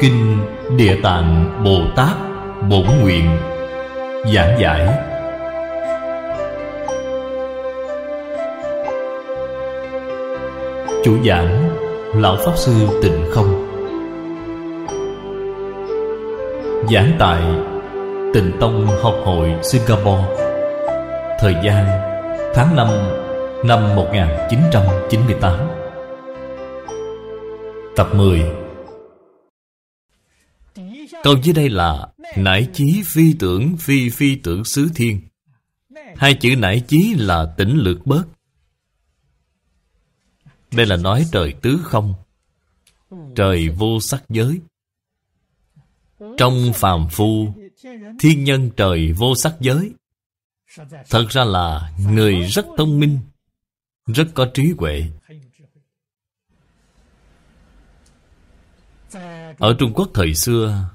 Kinh Địa Tạng Bồ Tát Bổn Nguyện. Giảng giải. Chủ giảng, Lão Pháp Sư Tịnh Không. Giảng tại Tịnh Tông Học hội Singapore. Thời gian, tháng 5 năm 1998 Tập 10 Câu dưới đây là Nải chí phi tưởng phi phi tưởng xứ thiên. Hai chữ nải chí là tỉnh lược bớt. Đây là nói trời tứ không, Trời vô sắc giới. Trong phàm phu, Thiên nhân trời vô sắc giới. Thật ra là người rất thông minh, Rất có trí huệ. Ở Trung Quốc thời xưa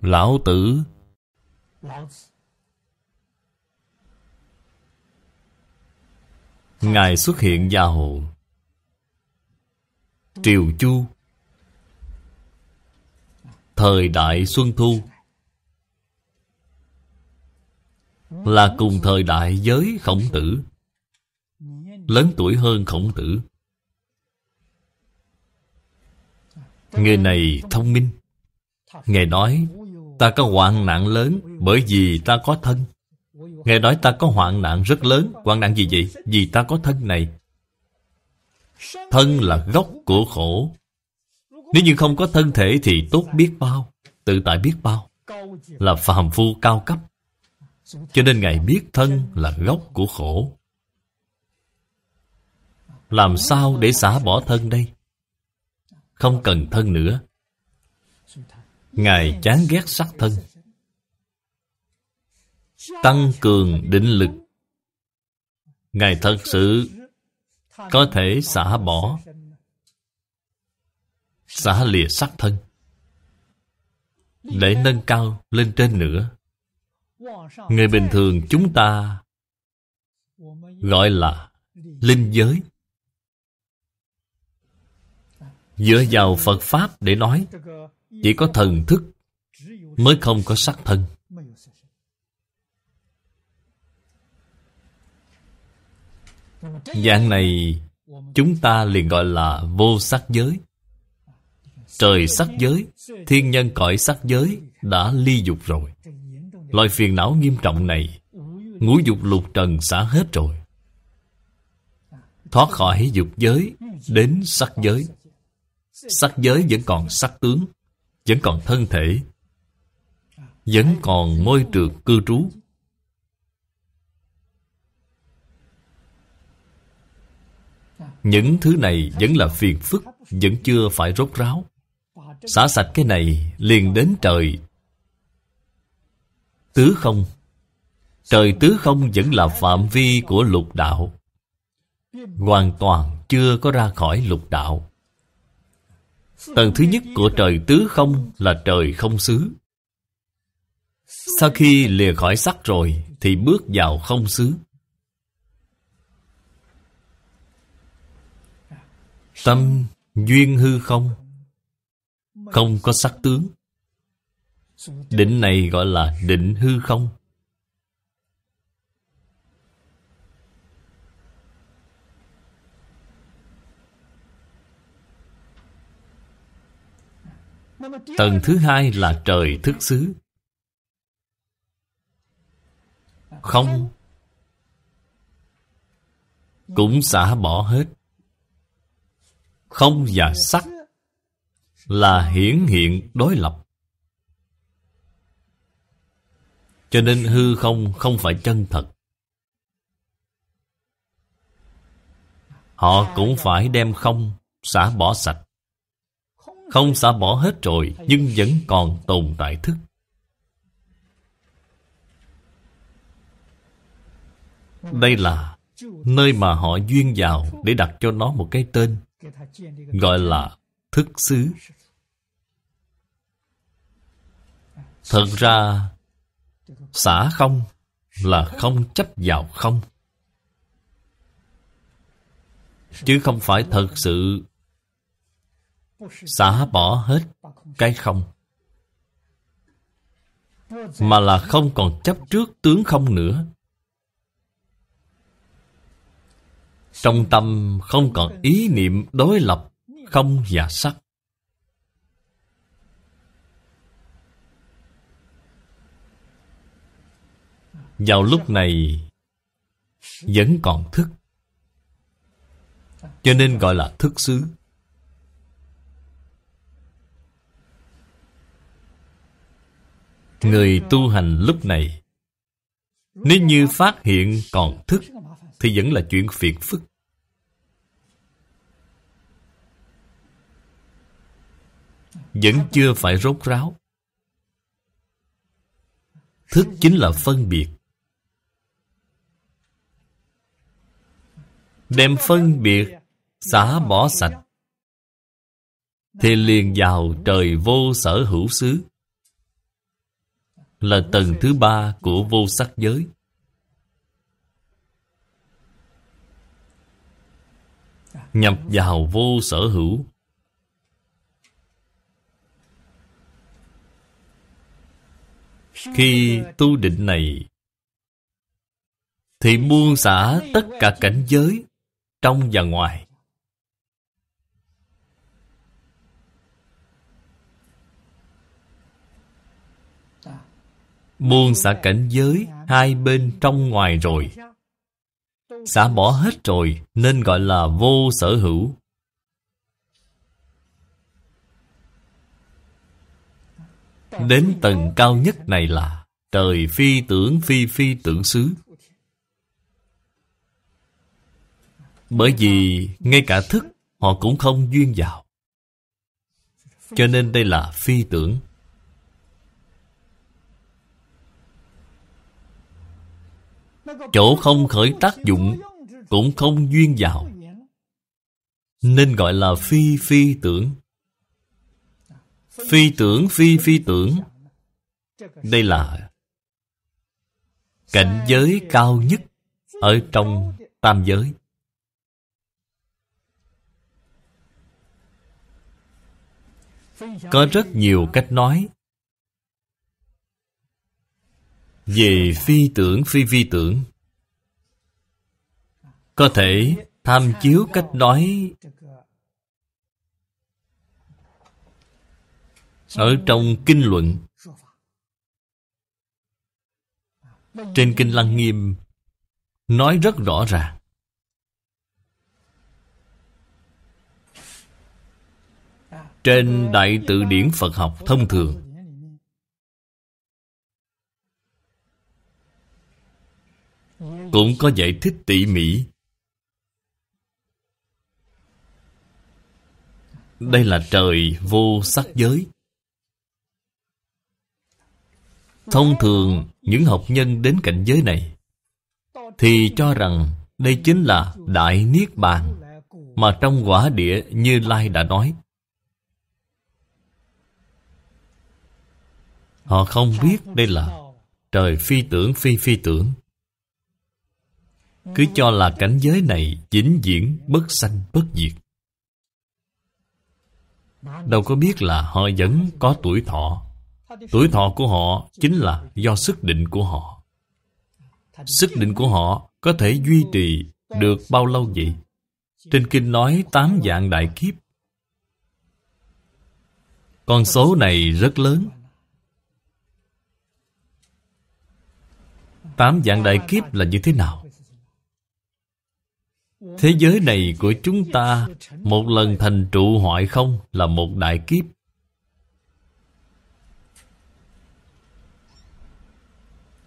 Lão Tử. Ngài xuất hiện vào Triều Chu. Thời đại Xuân Thu. Là cùng thời đại với khổng tử. Lớn tuổi hơn khổng tử. Người này thông minh Ngài nói, Ta có hoạn nạn lớn Bởi vì ta có thân. Ngài nói, ta có hoạn nạn rất lớn. Hoạn nạn gì vậy? Vì ta có thân này. Thân là gốc của khổ. Nếu như không có thân thể Thì tốt biết bao, Tự tại biết bao, Là phàm phu cao cấp. Cho nên Ngài biết thân là gốc của khổ. Làm sao để xả bỏ thân đây? Không cần thân nữa. Ngài chán ghét sắc thân. Tăng cường định lực. Ngài thật sự Có thể xả bỏ, Xả lìa sắc thân, Để nâng cao lên trên nữa. Người bình thường chúng ta Gọi là Linh giới. Dựa vào Phật Pháp để nói chỉ có thần thức Mới không có sắc thân. Dạng này, Chúng ta liền gọi là vô sắc giới. Trời sắc giới, Thiên nhân cõi sắc giới Đã ly dục rồi. Loại phiền não nghiêm trọng này, Ngũ dục lục trần xả hết rồi. Thoát khỏi dục giới Đến sắc giới. Sắc giới vẫn còn sắc tướng. Vẫn còn thân thể, Vẫn còn môi trường cư trú. Những thứ này vẫn là phiền phức, Vẫn chưa phải rốt ráo. Xả sạch cái này liền đến trời. Tứ không. Trời tứ không vẫn là phạm vi của lục đạo. Hoàn toàn chưa có ra khỏi lục đạo. Tầng thứ nhất của trời tứ không là trời không xứ. Sau khi lìa khỏi sắc rồi thì bước vào không xứ. Tâm duyên hư không Không có sắc tướng Định này gọi là định hư không Tầng thứ hai là trời thức xứ. Không. Cũng xả bỏ hết. Không và sắc Là hiển hiện đối lập. Cho nên hư không không phải chân thật. Họ cũng phải đem không xả bỏ sạch không xả bỏ hết rồi, Nhưng vẫn còn tồn tại thức Đây là nơi mà họ duyên vào để đặt cho nó một cái tên, gọi là thức xứ. Thật ra, xả không là không chấp vào không chứ không phải thật sự xả bỏ hết cái không. Mà là không còn chấp trước tướng không nữa. Trong tâm không còn ý niệm đối lập, không và sắc. Vào lúc này, vẫn còn thức. Cho nên gọi là thức xứ. Người tu hành lúc này, nếu như phát hiện còn thức, thì vẫn là chuyện phiền phức. Vẫn chưa phải rốt ráo. Thức chính là phân biệt. Đem phân biệt, xả bỏ sạch, thì liền vào trời vô sở hữu xứ là tầng thứ ba của vô sắc giới. Nhập vào vô sở hữu. Khi tu định này, thì buông xả tất cả cảnh giới trong và ngoài buông xả cảnh giới hai bên trong ngoài rồi. Xả bỏ hết rồi, nên gọi là vô sở hữu. Đến tầng cao nhất này là trời phi tưởng phi phi tưởng xứ. Bởi vì ngay cả thức họ cũng không duyên vào. Cho nên đây là phi tưởng. Chỗ không khởi tác dụng cũng không duyên vào. Nên gọi là phi phi tưởng. Phi tưởng, phi phi tưởng. Đây là cảnh giới cao nhất ở trong tam giới. Có rất nhiều cách nói. Về phi tưởng phi vi tưởng. Có thể tham chiếu cách nói. Ở trong kinh luận. Trên kinh lăng nghiêm, nói rất rõ ràng. Trên đại tự điển phật học thông thường cũng có giải thích tỉ mỉ. Đây là trời vô sắc giới. Thông thường, những học nhân đến cảnh giới này thì cho rằng đây chính là đại niết bàn mà trong quả địa như lai đã nói. Họ không biết đây là trời phi tưởng, phi phi tưởng cứ cho là cảnh giới này vĩnh viễn bất sanh bất diệt. Đâu có biết là họ vẫn có tuổi thọ. Tuổi thọ của họ chính là do sức định của họ. Sức định của họ có thể duy trì được bao lâu vậy? Trên kinh nói tám dạng đại kiếp. Con số này rất lớn. Tám dạng đại kiếp là như thế nào? Thế giới này của chúng ta, Một lần thành trụ hoại không Là một đại kiếp.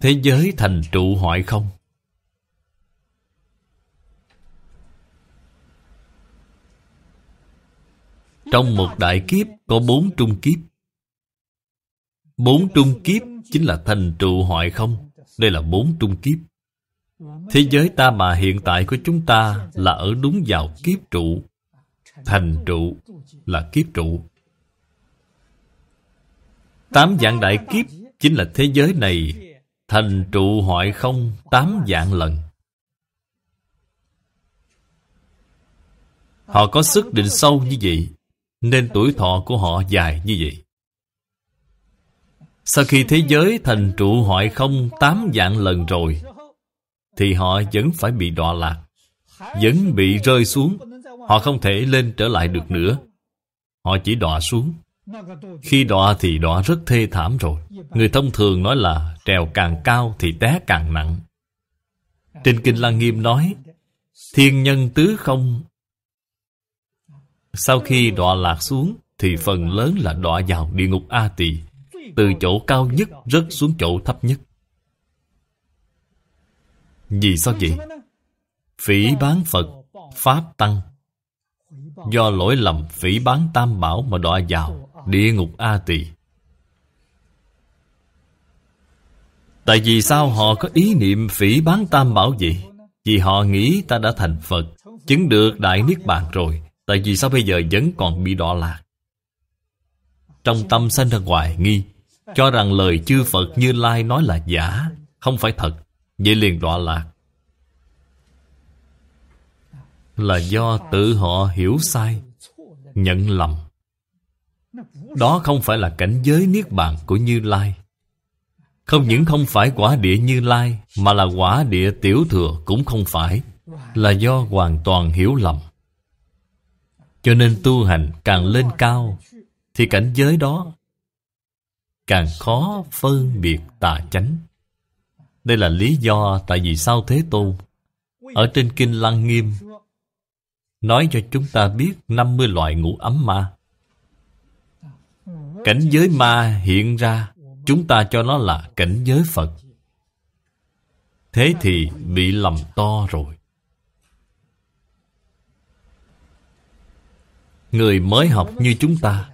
Thế giới thành trụ hoại không? Trong một đại kiếp có bốn trung kiếp. Bốn trung kiếp chính là thành trụ hoại không. Đây là bốn trung kiếp. Thế giới ta mà hiện tại của chúng ta là ở đúng vào kiếp trụ. Thành trụ là kiếp trụ. Tám dạng đại kiếp chính là thế giới này thành trụ hoại không tám dạng lần. Họ có sức định sâu như vậy, Nên tuổi thọ của họ dài như vậy Sau khi thế giới thành trụ hoại không tám dạng lần rồi thì họ vẫn phải bị đọa lạc, Vẫn bị rơi xuống. Họ không thể lên trở lại được nữa. Họ chỉ đọa xuống. Khi đọa thì đọa rất thê thảm rồi. Người thông thường nói là Trèo càng cao thì té càng nặng. Trên Kinh Lăng Nghiêm nói, Thiên nhân tứ không. Sau khi đọa lạc xuống Thì phần lớn là đọa vào địa ngục A Tỳ, Từ chỗ cao nhất rớt xuống chỗ thấp nhất. Vì sao vậy? Phỉ bán Phật, Pháp Tăng. Do lỗi lầm phỉ bán tam bảo mà đọa vào địa ngục A Tỳ. Tại vì sao họ có ý niệm phỉ bán tam bảo vậy? Vì họ nghĩ ta đã thành Phật Chứng được Đại Niết Bàn rồi. Tại vì sao bây giờ vẫn còn bị đọa lạc? Trong tâm sanh ra hoài nghi Cho rằng lời chư Phật Như Lai nói là giả Không phải thật. Vậy liền đọa lạc. Là do tự họ hiểu sai, Nhận lầm. Đó không phải là cảnh giới Niết Bàn của Như Lai. Không những không phải quả địa như lai, Mà là quả địa tiểu thừa cũng không phải. Là do hoàn toàn hiểu lầm. Cho nên tu hành càng lên cao, Thì cảnh giới đó Càng khó phân biệt tà chánh. Đây là lý do tại vì sao Thế Tôn Ở trên Kinh Lăng Nghiêm Nói cho chúng ta biết 50 loại ngũ ấm ma. Cảnh giới ma hiện ra, Chúng ta cho nó là cảnh giới Phật. Thế thì bị lầm to rồi. Người mới học như chúng ta,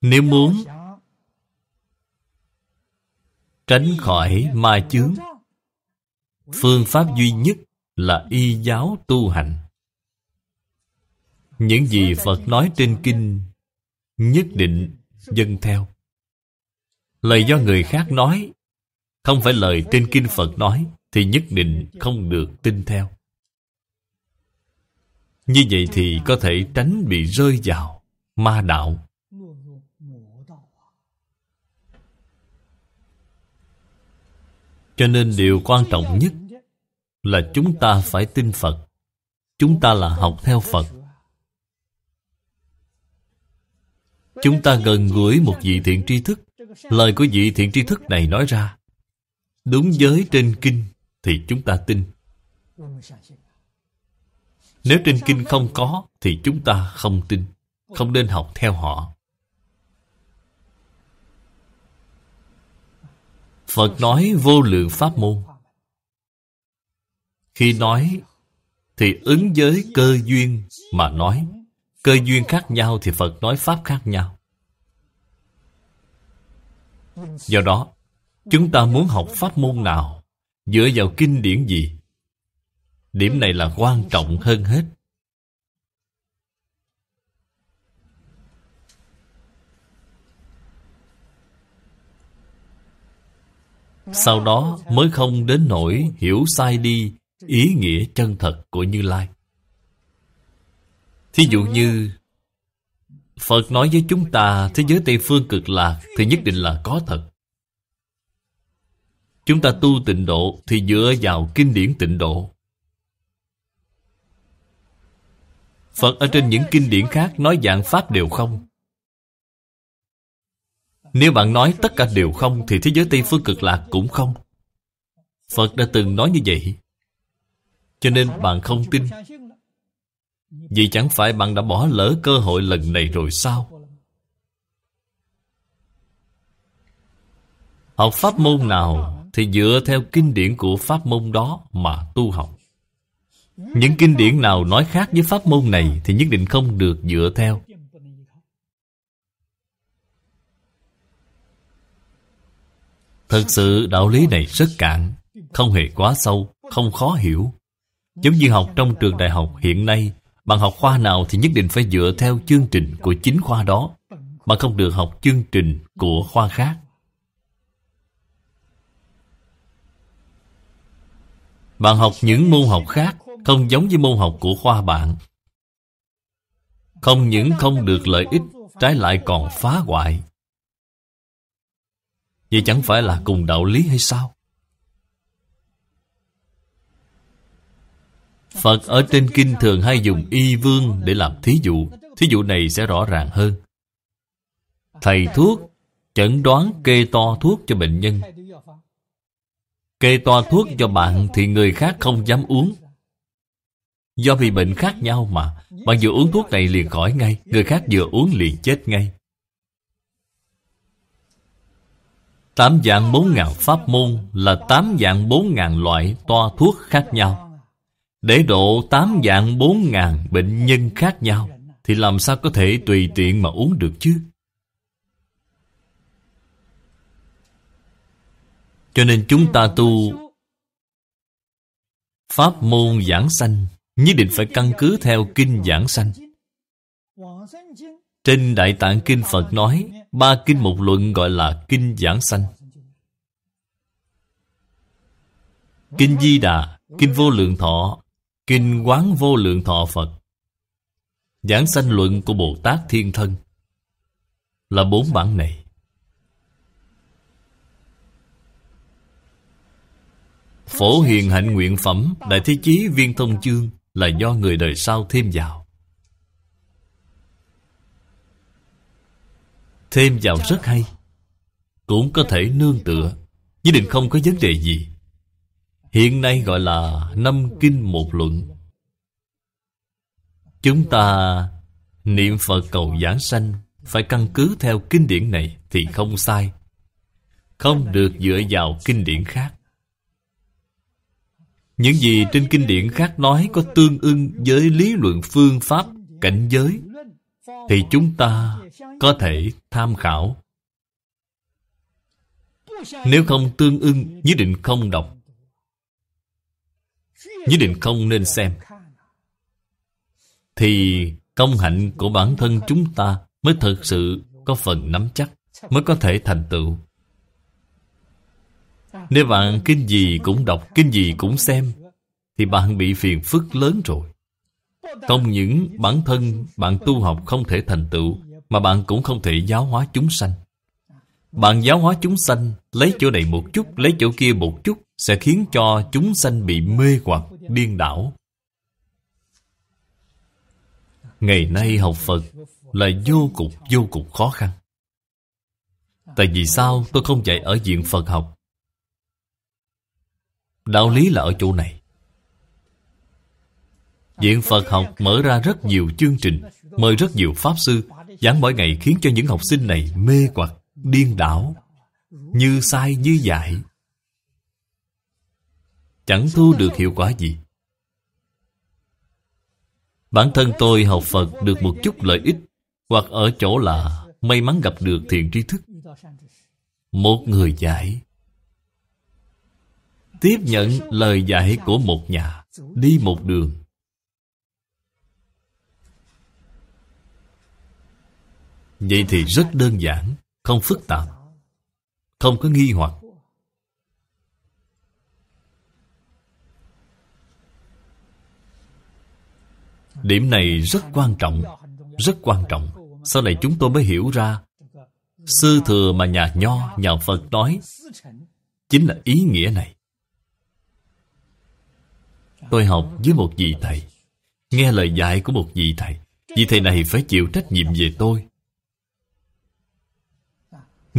Nếu muốn Tránh khỏi ma chướng. Phương pháp duy nhất là y giáo tu hành. Những gì Phật nói trên kinh Nhất định dân theo. Lời do người khác nói, không phải lời trên kinh phật nói thì nhất định không được tin theo. Như vậy thì có thể tránh bị rơi vào ma đạo. Cho nên điều quan trọng nhất là chúng ta phải tin phật. Chúng ta là học theo phật. Chúng ta gần gũi một vị thiện tri thức. Lời của vị thiện tri thức này nói ra, Đúng giới trên kinh Thì chúng ta tin. Nếu trên kinh không có Thì chúng ta không tin. Không nên học theo họ. Phật nói vô lượng pháp môn Khi nói Thì ứng với cơ duyên mà nói Cơ duyên khác nhau thì Phật nói Pháp khác nhau. Do đó, chúng ta muốn học pháp môn nào, dựa vào kinh điển gì? Điểm này là quan trọng hơn hết. Sau đó mới không đến nỗi hiểu sai đi ý nghĩa chân thật của Như Lai. Thí dụ như, Phật nói với chúng ta, Thế giới Tây Phương cực lạc Thì nhất định là có thật. Chúng ta tu tịnh độ Thì dựa vào kinh điển tịnh độ. Phật ở trên những kinh điển khác Nói dạng Pháp đều không. Nếu bạn nói tất cả đều không, Thì thế giới Tây Phương cực lạc cũng không Phật đã từng nói như vậy Cho nên bạn không tin vì chẳng phải bạn đã bỏ lỡ cơ hội lần này rồi sao? Học pháp môn nào thì dựa theo kinh điển của pháp môn đó mà tu học. Những kinh điển nào nói khác với pháp môn này thì nhất định không được dựa theo. Thật sự đạo lý này rất cạn, không hề quá sâu, không khó hiểu. Giống như học trong trường đại học hiện nay bạn học khoa nào thì nhất định phải dựa theo chương trình của chính khoa đó. Bạn không được học chương trình của khoa khác. Bạn học những môn học khác không giống với môn học của khoa bạn. Không những không được lợi ích Trái lại còn phá hoại Vậy chẳng phải là cùng đạo lý hay sao? Phật ở trên kinh thường hay dùng y vương để làm thí dụ. Thí dụ này sẽ rõ ràng hơn. Thầy thuốc chẩn đoán kê to thuốc cho bệnh nhân. Kê to thuốc cho bạn thì người khác không dám uống. Do vì bệnh khác nhau mà, Bạn vừa uống thuốc này liền khỏi ngay, Người khác vừa uống liền chết ngay. Tám dạng bốn ngàn pháp môn Là tám dạng bốn ngàn loại toa thuốc khác nhau. Để độ tám dạng bốn ngàn bệnh nhân khác nhau, Thì làm sao có thể tùy tiện mà uống được chứ? Cho nên chúng ta tu Pháp môn giảng sanh Nhất định phải căn cứ theo kinh giảng sanh. Trên Đại Tạng Kinh Phật nói Ba kinh một luận gọi là kinh giảng sanh. Kinh Di Đà, Kinh Vô Lượng Thọ, Kinh Quán Vô Lượng Thọ Phật. Giảng sanh luận của Bồ Tát Thiên Thân. Là bốn bản này. Phổ hiền hạnh nguyện phẩm, Đại thế chí viên thông chương Là do người đời sau thêm vào. Thêm vào rất hay. Cũng có thể nương tựa, Nhất định không có vấn đề gì. Hiện nay gọi là Năm Kinh Một Luận. Chúng ta Niệm Phật cầu giảng sanh, Phải căn cứ theo kinh điển này Thì không sai. Không được dựa vào kinh điển khác. Những gì trên kinh điển khác nói có tương ưng với lý luận phương pháp cảnh giới thì chúng ta có thể tham khảo. Nếu không tương ưng, nhất định không đọc. Nhất định không nên xem. Thì công hạnh của bản thân chúng ta mới thực sự có phần nắm chắc, mới có thể thành tựu. Nếu bạn kinh gì cũng đọc, kinh gì cũng xem Thì bạn bị phiền phức lớn rồi không những bản thân bạn tu học không thể thành tựu Mà bạn cũng không thể giáo hóa chúng sanh. Bạn giáo hóa chúng sanh Lấy chỗ này một chút, lấy chỗ kia một chút Sẽ khiến cho chúng sanh bị mê hoặc, điên đảo. Ngày nay học Phật là vô cùng vô cùng khó khăn. Tại vì sao tôi không dạy ở diện Phật học? Đạo lý là ở chỗ này. Viện Phật học mở ra rất nhiều chương trình Mời rất nhiều Pháp Sư Giảng mỗi ngày khiến cho những học sinh này mê hoặc, điên đảo Như sai như dại. Chẳng thu được hiệu quả gì. Bản thân tôi học Phật được một chút lợi ích Hoặc ở chỗ là may mắn gặp được thiện tri thức. Một người dạy. Tiếp nhận lời dạy của một nhà đi một đường. Vậy thì rất đơn giản, không phức tạp, không có nghi hoặc. Điểm này rất quan trọng, rất quan trọng. Sau này chúng tôi mới hiểu ra. Sư thừa mà nhà nho, nhà phật nói, chính là ý nghĩa này. Tôi học với một vị thầy, Nghe lời dạy của một vị thầy. Vị thầy này phải chịu trách nhiệm về tôi.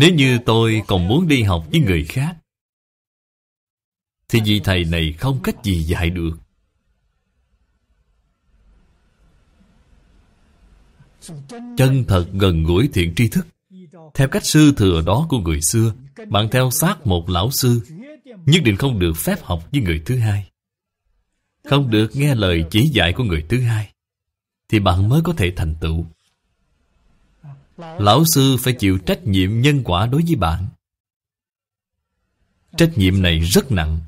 Nếu như tôi còn muốn đi học với người khác, Thì vị thầy này không cách gì dạy được. Chân thật gần gũi thiện tri thức, Theo cách sư thừa đó của người xưa Bạn theo sát một lão sư, Nhất định không được phép học với người thứ hai. Không được nghe lời chỉ dạy của người thứ hai, thì bạn mới có thể thành tựu lão sư phải chịu trách nhiệm nhân quả đối với bạn. Trách nhiệm này rất nặng.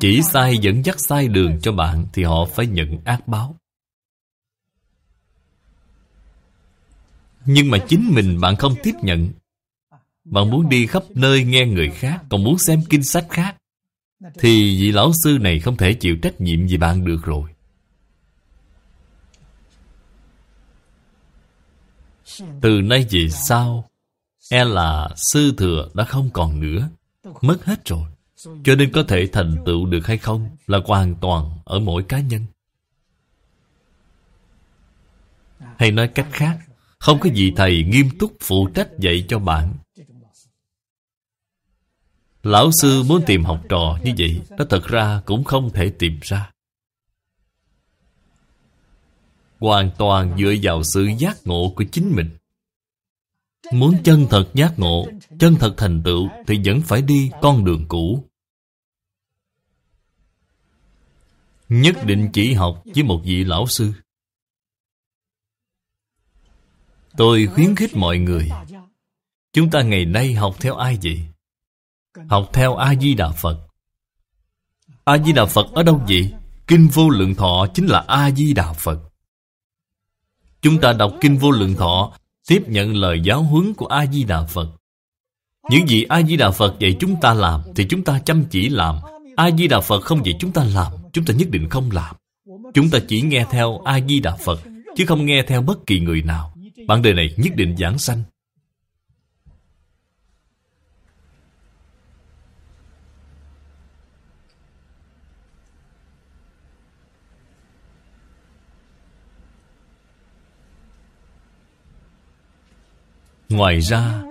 Chỉ sai dẫn dắt sai đường cho bạn thì họ phải nhận ác báo. Nhưng mà chính mình bạn không tiếp nhận. Bạn muốn đi khắp nơi nghe người khác, còn muốn xem kinh sách khác, thì vị lão sư này không thể chịu trách nhiệm vì bạn được rồi. Từ nay về sau E là sư thừa đã không còn nữa. Mất hết rồi. Cho nên có thể thành tựu được hay không Là hoàn toàn ở mỗi cá nhân. Hay nói cách khác, Không có gì thầy nghiêm túc phụ trách dạy cho bạn. Lão sư muốn tìm học trò như vậy Nó thật ra cũng không thể tìm ra. Hoàn toàn dựa vào sự giác ngộ của chính mình. Muốn chân thật giác ngộ, Chân thật thành tựu Thì vẫn phải đi con đường cũ. Nhất định chỉ học với một vị lão sư. Tôi khuyến khích mọi người, Chúng ta ngày nay học theo ai vậy? Học theo A-di-đà Phật. A-di-đà Phật ở đâu vậy? Kinh vô lượng thọ chính là A-di-đà Phật. Chúng ta đọc Kinh vô lượng thọ, Tiếp nhận lời giáo huấn của A-di-đà Phật. Những gì A-di-đà Phật dạy chúng ta làm Thì chúng ta chăm chỉ làm. A-di-đà Phật không dạy chúng ta làm, Chúng ta nhất định không làm. Chúng ta chỉ nghe theo A-di-đà Phật, Chứ không nghe theo bất kỳ người nào. Bạn đời này nhất định giảng sanh. Ngoài ra,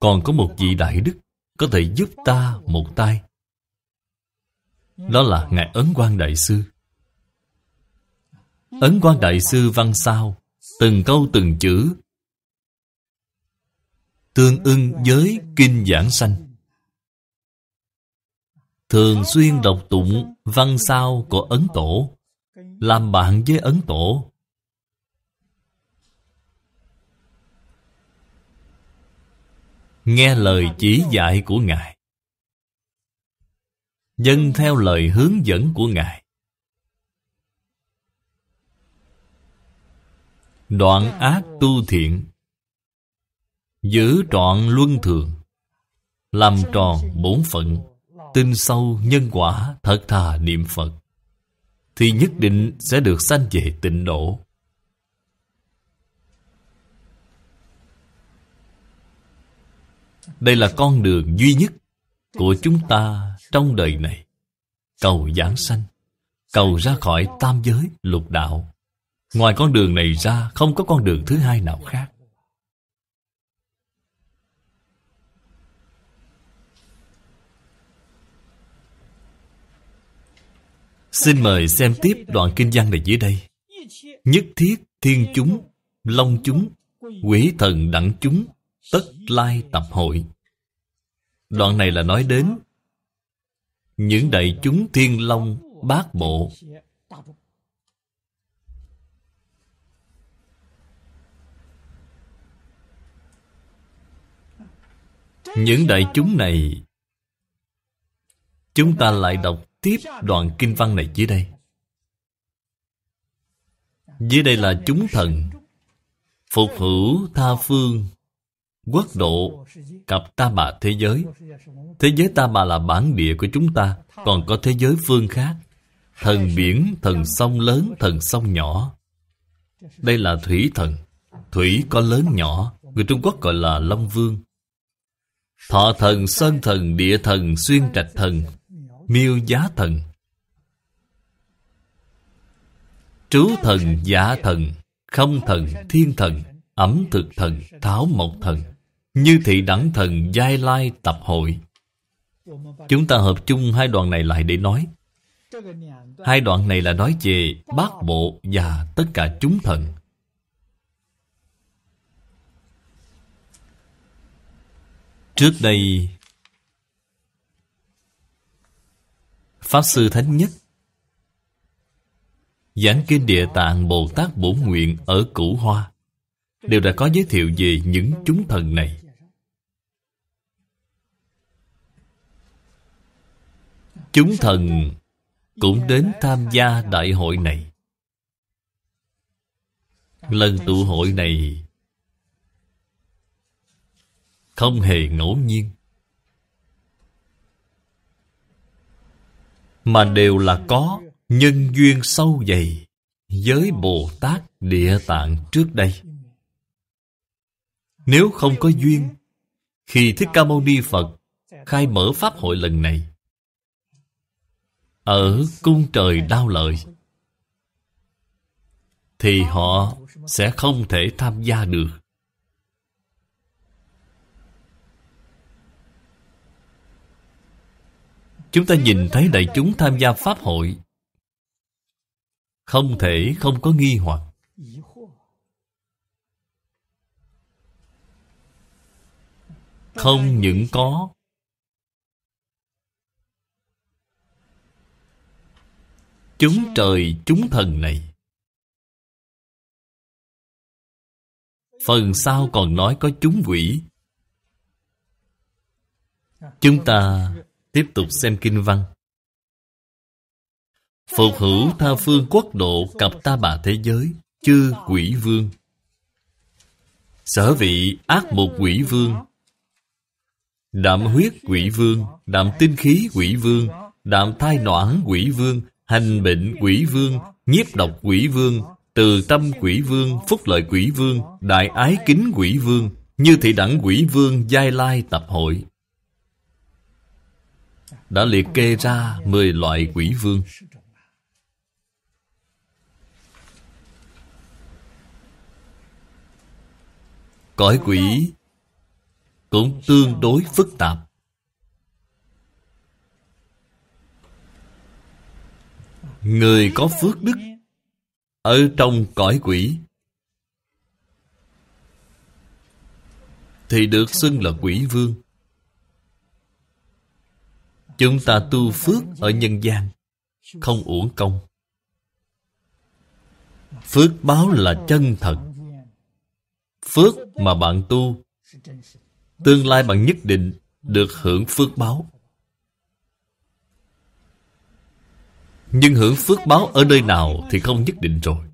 còn có một vị đại đức có thể giúp ta một tay. Đó là Ngài Ấn Quang Đại Sư. Ấn Quang Đại Sư văn sao, từng câu từng chữ, tương ưng với kinh giảng sanh. Thường xuyên đọc tụng văn sao của Ấn Tổ, làm bạn với Ấn Tổ nghe lời chỉ dạy của Ngài. Dân theo lời hướng dẫn của Ngài. Đoạn ác tu thiện. Giữ trọn luân thường. Làm tròn bổn phận. Tin sâu nhân quả Thật thà niệm Phật. Thì nhất định sẽ được sanh về tịnh độ. Đây là con đường duy nhất của chúng ta trong đời này. Cầu giảng sanh, cầu ra khỏi tam giới lục đạo. Ngoài con đường này ra, không có con đường thứ hai nào khác. Xin mời xem tiếp đoạn kinh văn này dưới đây. Nhất thiết thiên chúng, long chúng, quỷ thần đẳng chúng Tất lai tập hội. Đoạn này là nói đến Những đại chúng thiên long, bát bộ. Những đại chúng này, Chúng ta lại đọc tiếp đoạn kinh văn này dưới đây. Dưới đây là chúng thần Phục hữu tha phương quốc độ cặp ta bà thế giới. Thế giới ta bà là bản địa của chúng ta, còn có thế giới phương khác. Thần biển, thần sông lớn, thần sông nhỏ. Đây là thủy thần. Thủy có lớn nhỏ, người trung quốc gọi là long vương. Thọ thần, sơn thần, địa thần, xuyên trạch thần, miêu giá thần. Trú thần, giả thần, không thần, thiên thần, ẩm thực thần tháo mộc thần như thị đẳng thần giai lai tập hội. Chúng ta hợp chung hai đoạn này lại để nói. Hai đoạn này là nói về bát bộ và tất cả chúng thần. Trước đây, Pháp Sư Thánh Nhất, Giảng Kinh Địa Tạng Bồ Tát Bổn Nguyện ở Cửu Hoa, Đều đã có giới thiệu về những chúng thần này. Chúng thần cũng đến tham gia đại hội này. Lần tụ hội này không hề ngẫu nhiên. Mà đều là có nhân duyên sâu dày với Bồ Tát Địa Tạng trước đây. Nếu không có duyên, Khi Thích Ca Mâu Ni Phật Khai mở Pháp hội lần này ở cung trời đao lợi Thì họ sẽ không thể tham gia được. Chúng ta nhìn thấy đại chúng tham gia Pháp hội, Không thể không có nghi hoặc. Không những có Chúng trời chúng thần này. Phần sau còn nói có chúng quỷ. Chúng ta tiếp tục xem kinh văn. Phục hữu tha phương quốc độ cặp ta bà thế giới, Chư quỷ vương. Sở vị ác một quỷ vương. Đạm huyết quỷ vương, Đạm tinh khí quỷ vương, Đạm thai noãn quỷ vương Hành bệnh quỷ vương, Nhiếp độc quỷ vương, Từ tâm quỷ vương, Phúc lợi quỷ vương, Đại ái kính quỷ vương, Như thị đẳng quỷ vương Giai lai tập hội Đã liệt kê ra 10 loại quỷ vương Cõi quỷ cũng tương đối phức tạp. Người có phước đức ở trong cõi quỷ thì được xưng là quỷ vương. Chúng ta tu phước ở nhân gian, không uổng công. Phước báo là chân thật. Phước mà bạn tu, Tương lai bạn nhất định được hưởng phước báo Nhưng hưởng phước báo ở nơi nào thì không nhất định rồi.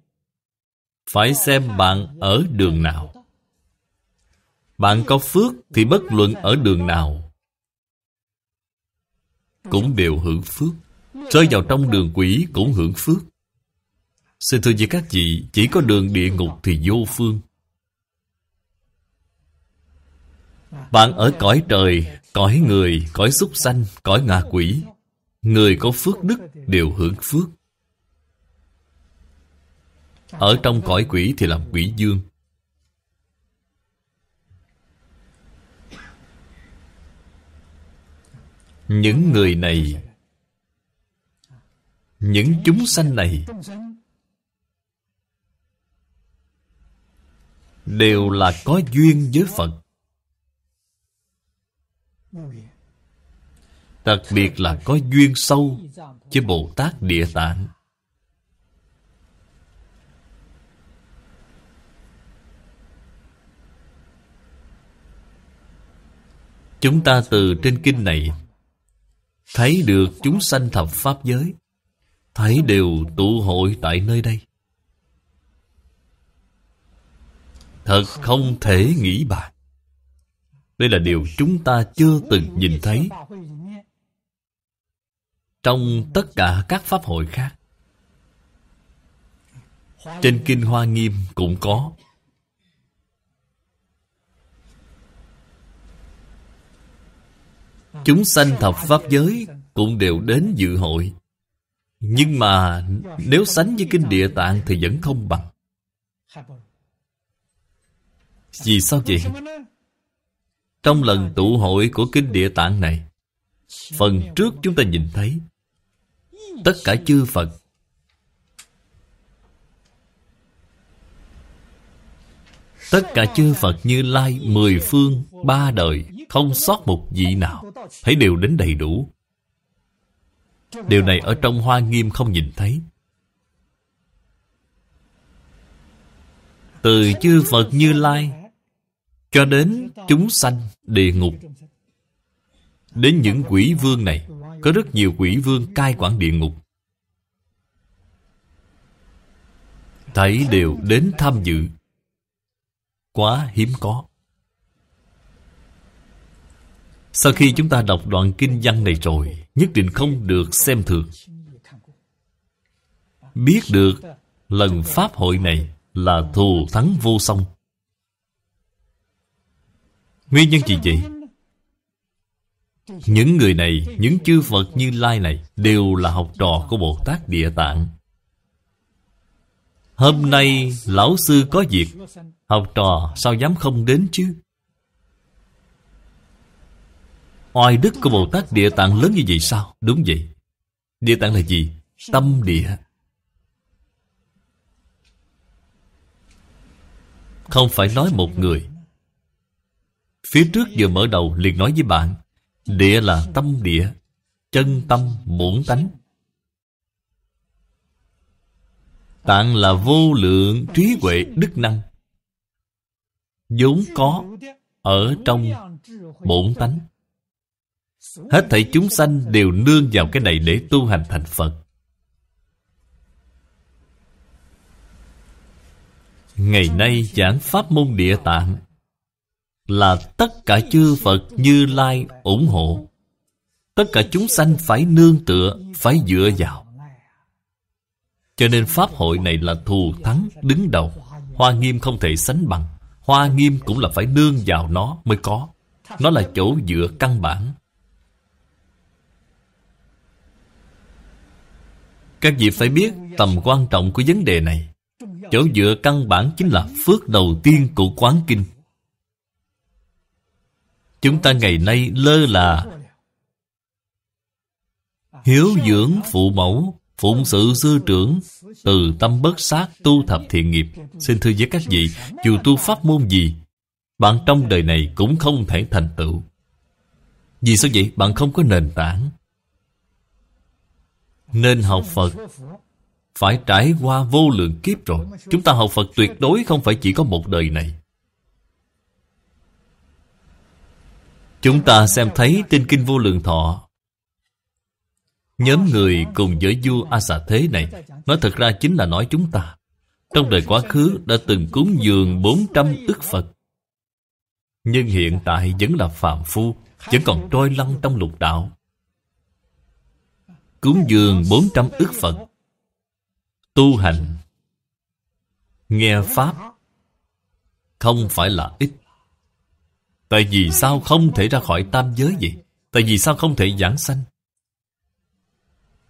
Phải xem bạn ở đường nào. Bạn có phước thì bất luận ở đường nào Cũng đều hưởng phước. Rơi vào trong đường quỷ cũng hưởng phước. Xin thưa với các vị Chỉ có đường địa ngục thì vô phương. Bạn ở cõi trời, cõi người, cõi súc sanh, cõi ngạ quỷ. Người có phước đức đều hưởng phước. Ở trong cõi quỷ thì làm quỷ dương. Những người này, Những chúng sanh này Đều là có duyên với Phật. Đặc biệt là có duyên sâu với Bồ Tát Địa Tạng. Chúng ta từ trên kinh này thấy được chúng sanh thập pháp giới, thấy đều tụ hội tại nơi đây. Thật không thể nghĩ bàn. Đây là điều chúng ta chưa từng nhìn thấy trong tất cả các pháp hội khác. Trên Kinh Hoa Nghiêm cũng có. Chúng sanh thập pháp giới cũng đều đến dự hội. Nhưng mà nếu sánh với Kinh Địa Tạng thì vẫn không bằng. Vì sao vậy? Trong lần tụ hội của Kinh Địa Tạng này, Phần trước chúng ta nhìn thấy Tất cả chư Phật. Tất cả chư Phật như Lai Mười phương, ba đời Không sót một vị nào. Thấy đều đến đầy đủ. Điều này ở trong Hoa Nghiêm không nhìn thấy. Từ chư Phật như Lai cho đến chúng sanh địa ngục Đến những quỷ vương này có rất nhiều quỷ vương cai quản địa ngục. Thấy đều đến tham dự. Quá hiếm có. Sau khi chúng ta đọc đoạn kinh văn này rồi, Nhất định không được xem thường. Biết được lần Pháp hội này là thù thắng vô song. Nguyên nhân gì vậy? Những người này, những chư Phật như Lai này Đều là học trò của Bồ Tát Địa Tạng. Hôm nay lão sư có việc. Học trò sao dám không đến chứ? Oai đức của Bồ Tát Địa Tạng lớn như vậy sao? Đúng vậy. Địa Tạng là gì? Tâm địa. Không phải nói một người. Phía trước vừa mở đầu liền nói với bạn Địa là tâm địa, Chân tâm bổn tánh. Tạng là vô lượng trí huệ đức năng. Vốn có ở trong bổn tánh. Hết thảy chúng sanh đều nương vào cái này để tu hành thành phật. Ngày nay giảng pháp môn địa tạng là tất cả chư phật như lai ủng hộ. Tất cả chúng sanh phải nương tựa, phải dựa vào. Cho nên Pháp hội này là thù thắng, đứng đầu. Hoa nghiêm không thể sánh bằng. Hoa nghiêm cũng là phải nương vào nó mới có. Nó là chỗ dựa căn bản. Các vị phải biết tầm quan trọng của vấn đề này. Chỗ dựa căn bản chính là phước đầu tiên của quán kinh. Chúng ta ngày nay lơ là. Hiếu dưỡng phụ mẫu, Phụng sự sư trưởng, Từ tâm bất sát tu thập thiện nghiệp. Xin thưa với các vị, Dù tu pháp môn gì, Bạn trong đời này cũng không thể thành tựu. Vì sao vậy? Bạn không có nền tảng. Nên học Phật, Phải trải qua vô lượng kiếp rồi. Chúng ta học Phật tuyệt đối không phải chỉ có một đời này. Chúng ta xem thấy trên Kinh Vô Lượng Thọ. Nhóm người cùng với vua A Xà Thế này, Nói thật ra chính là nói chúng ta. Trong đời quá khứ đã từng cúng dường 400 ức Phật. Nhưng hiện tại vẫn là phạm phu, Vẫn còn trôi lăn trong lục đạo. Cúng dường 400 ức Phật. Tu hành. Nghe Pháp. Không phải là ít Tại vì sao không thể ra khỏi tam giới vậy? Tại vì sao không thể giảng sanh?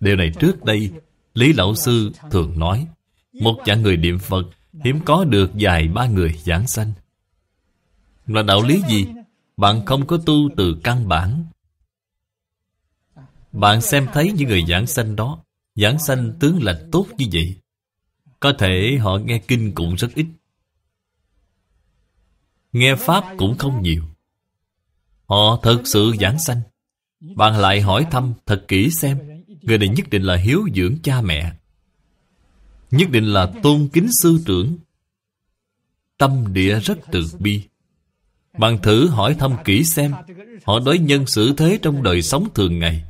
Điều này trước đây, Lý Lão Sư thường nói, Một dạng người niệm Phật Hiếm có được vài ba người giảng sanh Là đạo lý gì? Bạn không có tu từ căn bản Bạn xem thấy những người giảng sanh đó, Giảng sanh tướng lành tốt như vậy, Có thể họ nghe kinh cũng rất ít Nghe Pháp cũng không nhiều Họ thật sự giảng sanh. Bạn lại hỏi thăm thật kỹ xem, Người này nhất định là hiếu dưỡng cha mẹ. Nhất định là tôn kính sư trưởng. Tâm địa rất từ bi. Bạn thử hỏi thăm kỹ xem, Họ đối nhân xử thế trong đời sống thường ngày.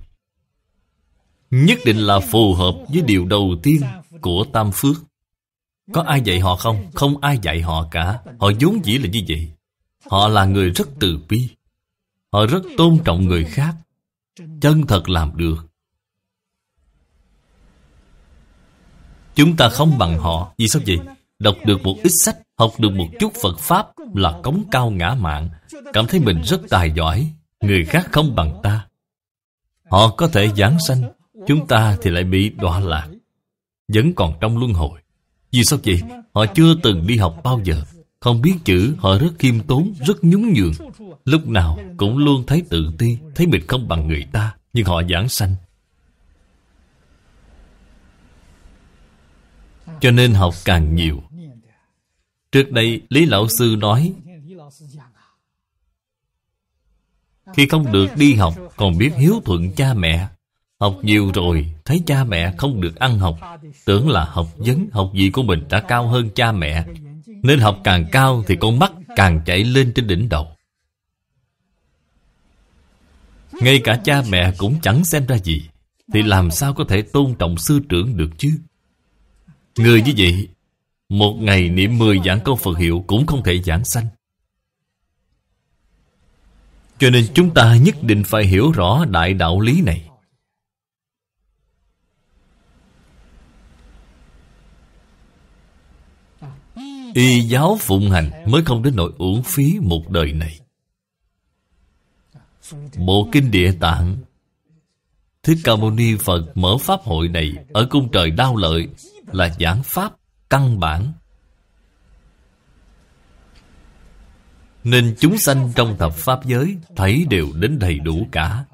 Nhất định là phù hợp với điều đầu tiên của Tam Phước. Có ai dạy họ không? Không ai dạy họ cả. Họ vốn dĩ là như vậy. Họ là người rất từ bi. Họ rất tôn trọng người khác. Chân thật làm được. Chúng ta không bằng họ. Vì sao vậy? Đọc được một ít sách, Học được một chút Phật Pháp Là cống cao ngã mạng Cảm thấy mình rất tài giỏi. Người khác không bằng ta. Họ có thể giảng sanh, Chúng ta thì lại bị đọa lạc. Vẫn còn trong luân hồi. Vì sao vậy? Họ chưa từng đi học bao giờ. Không biết chữ, Họ rất khiêm tốn, Rất nhún nhường. Lúc nào cũng luôn thấy tự ti, Thấy mình không bằng người ta, Nhưng họ giảng sanh. Cho nên học càng nhiều. Trước đây, Lý Lão Sư nói, Khi không được đi học, Còn biết hiếu thuận cha mẹ. Học nhiều rồi, Thấy cha mẹ không được ăn học. Tưởng là học vấn, học gì của mình đã cao hơn cha mẹ. Nên học càng cao Thì con mắt càng chạy lên trên đỉnh đầu. Ngay cả cha mẹ cũng chẳng xem ra gì, Thì làm sao có thể tôn trọng sư trưởng được chứ? Người như vậy, Một ngày niệm mười giảng câu Phật hiệu Cũng không thể giảng sanh. Cho nên chúng ta nhất định phải hiểu rõ đại đạo lý này. Y giáo phụng hành mới không đến nỗi uổng phí một đời này. Bộ Kinh Địa Tạng, Thích Ca Mâu Ni Phật mở Pháp hội này Ở cung trời đao lợi Là giảng Pháp căn bản. Nên chúng sanh trong thập Pháp giới Thấy đều đến đầy đủ cả.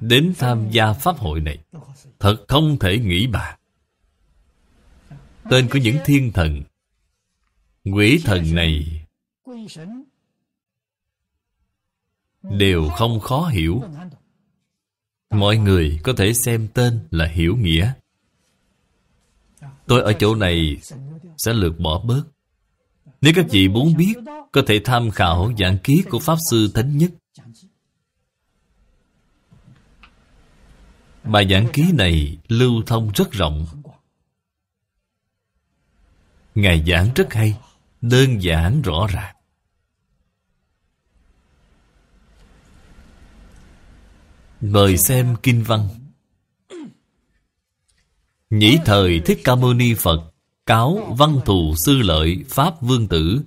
Đến tham gia Pháp hội này, Thật không thể nghĩ bạc Tên của những thiên thần Quỷ thần này Đều không khó hiểu. Mọi người có thể xem tên là hiểu nghĩa. Tôi ở chỗ này sẽ lược bỏ bớt. Nếu các vị muốn biết, Có thể tham khảo giảng ký của Pháp Sư Thánh Nhất. Bài giảng ký này lưu thông rất rộng. Ngài giảng rất hay. Đơn giản rõ ràng. Mời xem Kinh Văn. Nhĩ thời Thích Ca Mâu Ni Phật, Cáo văn thù sư lợi Pháp Vương Tử,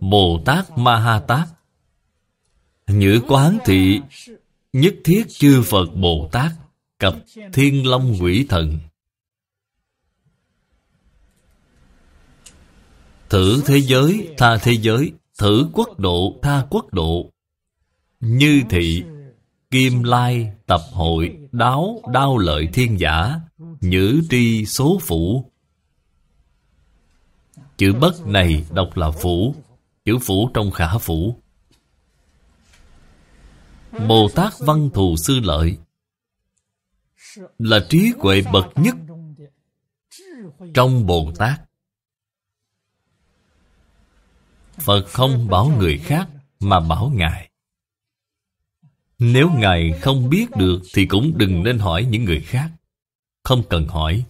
Bồ Tát Ma Ha Tát. Nhữ quán thị, Nhất thiết chư Phật Bồ Tát, Cập Thiên Long Quỷ Thần. Thử thế giới, tha thế giới, Thử quốc độ, tha quốc độ. Như thị, Kim lai, tập hội, Đáo, đao lợi thiên giả, Nhữ tri số phủ. Chữ bất này đọc là phủ, Chữ phủ trong khả phủ. Bồ Tát Văn Thù Sư Lợi. Là trí huệ bậc nhất Trong Bồ Tát. Phật không bảo người khác, Mà bảo Ngài. Nếu Ngài không biết được, Thì cũng đừng nên hỏi những người khác. Không cần hỏi,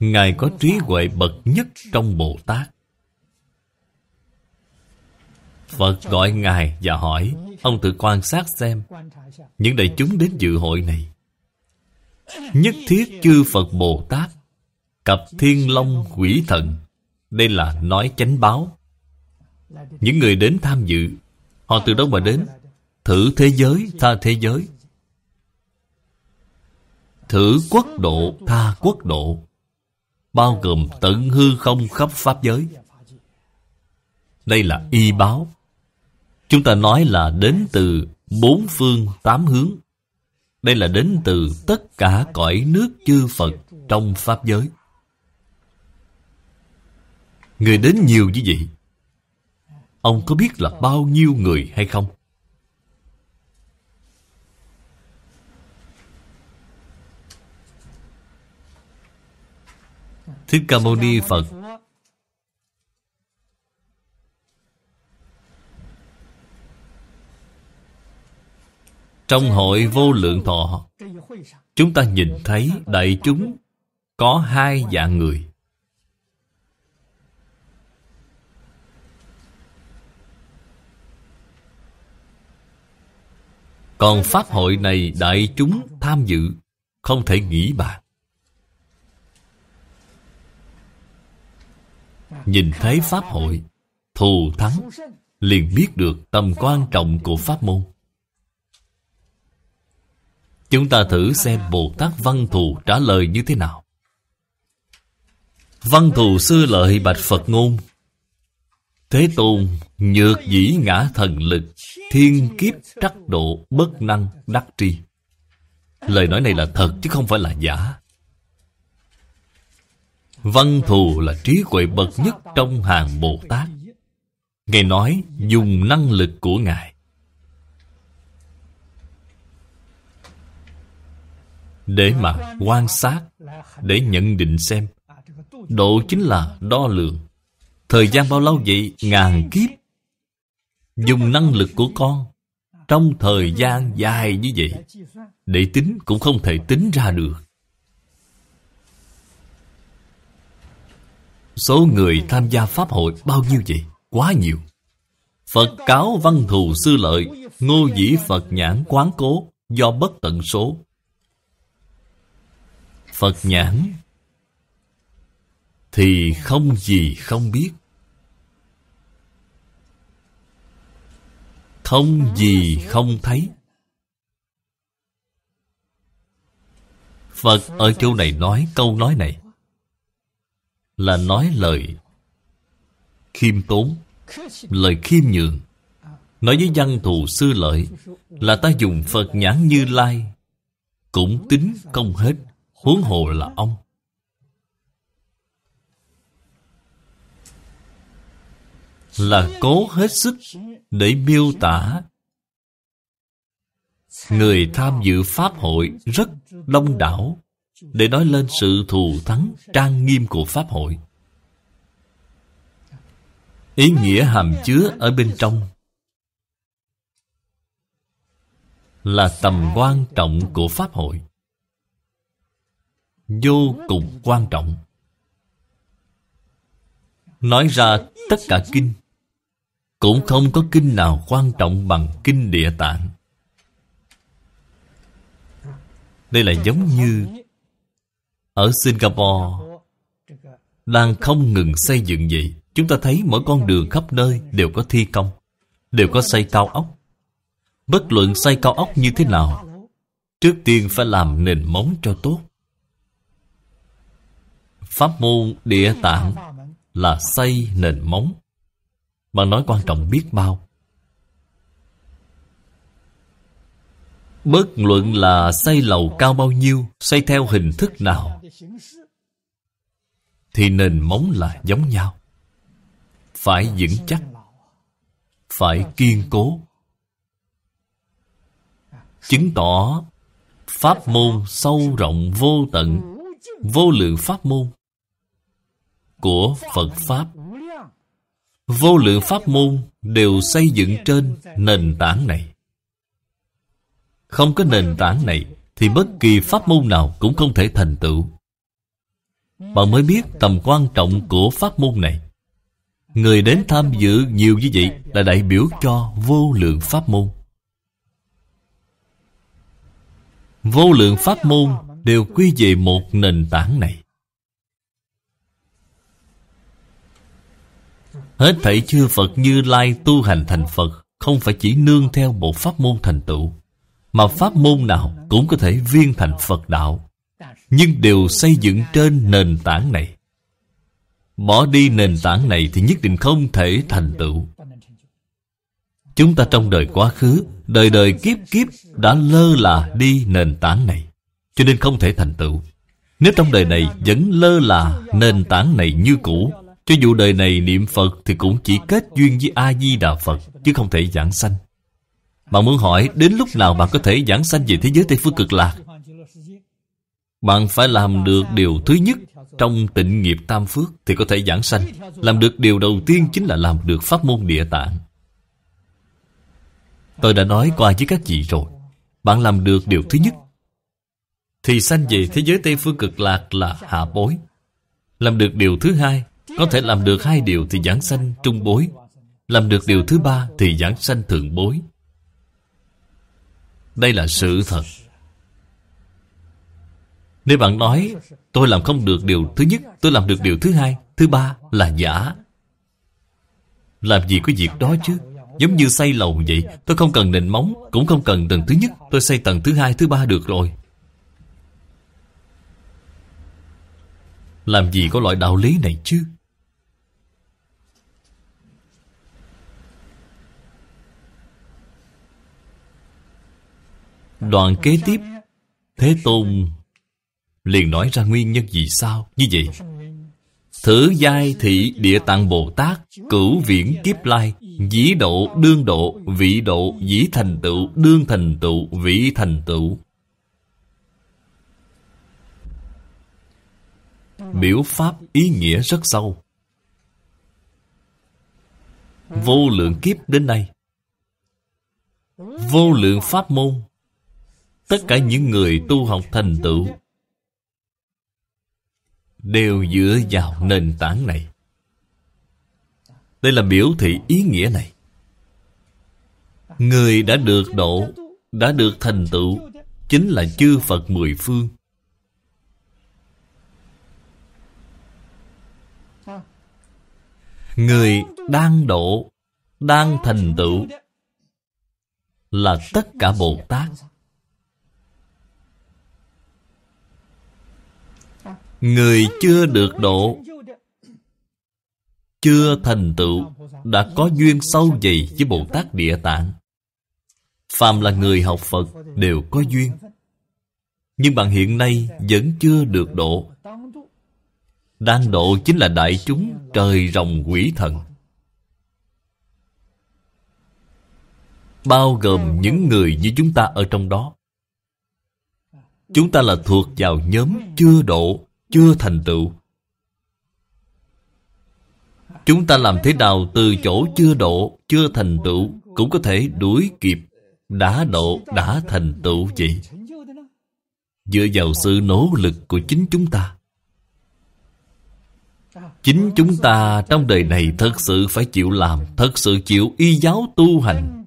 Ngài có trí huệ bậc nhất trong Bồ Tát Phật gọi Ngài và hỏi, Ông tự quan sát xem, Những đại chúng đến dự hội này. Nhất thiết chư Phật Bồ Tát Cặp thiên long quỷ thần, Đây là nói chánh báo. Những người đến tham dự Họ từ đâu mà đến? Thử thế giới tha thế giới. Thử quốc độ tha quốc độ. Bao gồm tận hư không khắp Pháp giới. Đây là y báo. Chúng ta nói là đến từ bốn phương tám hướng. Đây là đến từ tất cả cõi nước chư Phật trong Pháp giới. Người đến nhiều như vậy, ông có biết là bao nhiêu người hay không? Thích Ca Mâu Ni Phật Trong hội vô lượng thọ, Chúng ta nhìn thấy đại chúng Có hai dạng người Còn Pháp hội này đại chúng tham dự, Không thể nghĩ bàn Nhìn thấy Pháp hội, Thù thắng, Liền biết được tầm quan trọng của Pháp môn Chúng ta thử xem Bồ Tát Văn Thù trả lời như thế nào. Văn Thù xưa lợi bạch Phật ngôn, Thế Tôn nhược dĩ ngã thần lực, Thiên kiếp trắc độ bất năng đắc tri. Lời nói này là thật chứ không phải là giả. Văn thù là trí huệ bậc nhất trong hàng Bồ Tát Ngài nói dùng năng lực của Ngài. Để mà quan sát, để nhận định xem, độ chính là đo lường. Thời gian bao lâu vậy? Ngàn kiếp? Dùng năng lực của con trong thời gian dài như vậy, để tính cũng không thể tính ra được. Số người tham gia pháp hội bao nhiêu vậy? Quá nhiều. Phật cáo văn thù sư lợi, ngô dĩ phật nhãn quán cố, do bất tận số. Phật nhãn Thì không gì không biết. Không gì không thấy. Phật ở chỗ này nói câu nói này Là nói lời khiêm tốn, Lời khiêm nhường. Nói với văn thù sư lợi Là ta dùng Phật nhãn như lai, Cũng tính công hết, Huống hồ là ông. Là cố hết sức Để miêu tả. Người tham dự Pháp hội Rất đông đảo Để nói lên sự thù thắng Trang nghiêm của Pháp hội. Ý nghĩa hàm chứa ở bên trong Là tầm quan trọng của Pháp hội. Vô cùng quan trọng. Nói ra tất cả kinh cũng không có kinh nào quan trọng bằng kinh địa tạng. Đây là giống như Ở Singapore, Đang không ngừng xây dựng vậy. Chúng ta thấy mỗi con đường khắp nơi đều có thi công, Đều có xây cao ốc. Bất luận xây cao ốc như thế nào, Trước tiên phải làm nền móng cho tốt. Pháp môn địa tạng là xây nền móng. Bạn nói quan trọng biết bao. Bất luận là xây lầu cao bao nhiêu, Xây theo hình thức nào, Thì nền móng là giống nhau. Phải vững chắc, phải kiên cố. Chứng tỏ, pháp môn sâu rộng vô tận, vô lượng pháp môn của phật pháp vô lượng pháp môn đều xây dựng trên nền tảng này. Không có nền tảng này thì bất kỳ pháp môn nào cũng không thể thành tựu. Bạn mới biết tầm quan trọng của pháp môn này. Người đến tham dự nhiều như vậy Là đại biểu cho vô lượng pháp môn. Vô lượng pháp môn Đều quy về một nền tảng này. Hết thảy chư Phật như Lai tu hành thành Phật Không phải chỉ nương theo một pháp môn thành tựu, Mà pháp môn nào cũng có thể viên thành Phật đạo. Nhưng đều xây dựng trên nền tảng này. Bỏ đi nền tảng này thì nhất định không thể thành tựu. Chúng ta trong đời quá khứ, Đời đời kiếp kiếp đã lơ là đi nền tảng này, Cho nên không thể thành tựu. Nếu trong đời này vẫn lơ là nền tảng này như cũ cho dù đời này niệm Phật Thì cũng chỉ kết duyên với A-di-đà Phật, Chứ không thể giảng sanh. Bạn muốn hỏi, đến lúc nào bạn có thể giảng sanh về thế giới Tây Phương cực lạc? Bạn phải làm được điều thứ nhất trong tịnh nghiệp tam phước thì có thể giảng sanh. Làm được điều đầu tiên chính là làm được pháp môn địa tạng. Tôi đã nói qua với các vị rồi. Bạn làm được điều thứ nhất thì sanh về thế giới tây phương cực lạc là hạ bối. Làm được điều thứ hai có thể làm được hai điều thì giảng sanh trung bối. Làm được điều thứ ba thì giảng sanh thượng bối. Đây là sự thật. Nếu bạn nói Tôi làm không được điều thứ nhất Tôi làm được điều thứ hai Thứ ba là giả. Làm gì có việc đó chứ? Giống như xây lầu vậy Tôi không cần nền móng Cũng không cần tầng thứ nhất Tôi xây tầng thứ hai, thứ ba được rồi. Làm gì có loại đạo lý này chứ? Đoạn kế tiếp, Thế Tôn liền nói ra nguyên nhân vì sao như vậy. Thử giai thị địa tạng bồ tát, cửu viễn kiếp lai, dĩ độ đương độ, vị độ dĩ thành tựu, đương thành tựu, vị thành tựu. Biểu pháp ý nghĩa rất sâu. Vô lượng kiếp đến nay, vô lượng pháp môn tất cả những người tu học thành tựu đều dựa vào nền tảng này. Đây là biểu thị ý nghĩa này. Người đã được độ, đã được thành tựu chính là chư phật mười phương. Người đang độ, đang thành tựu là tất cả bồ tát. Người chưa được độ, chưa thành tựu, đã có duyên sâu dày với bồ tát địa tạng. Phàm là người học phật đều có duyên. Nhưng bạn hiện nay vẫn chưa được độ. Đang độ chính là đại chúng trời rồng quỷ thần. Bao gồm những người như chúng ta ở trong đó. Chúng ta là thuộc vào nhóm chưa độ chưa thành tựu. Chúng ta làm thế nào từ chỗ chưa độ chưa thành tựu cũng có thể đuổi kịp, đã độ đã thành tựu vậy? Dựa vào sự nỗ lực của chính chúng ta. Chính chúng ta trong đời này thật sự phải chịu làm, thật sự chịu y giáo tu hành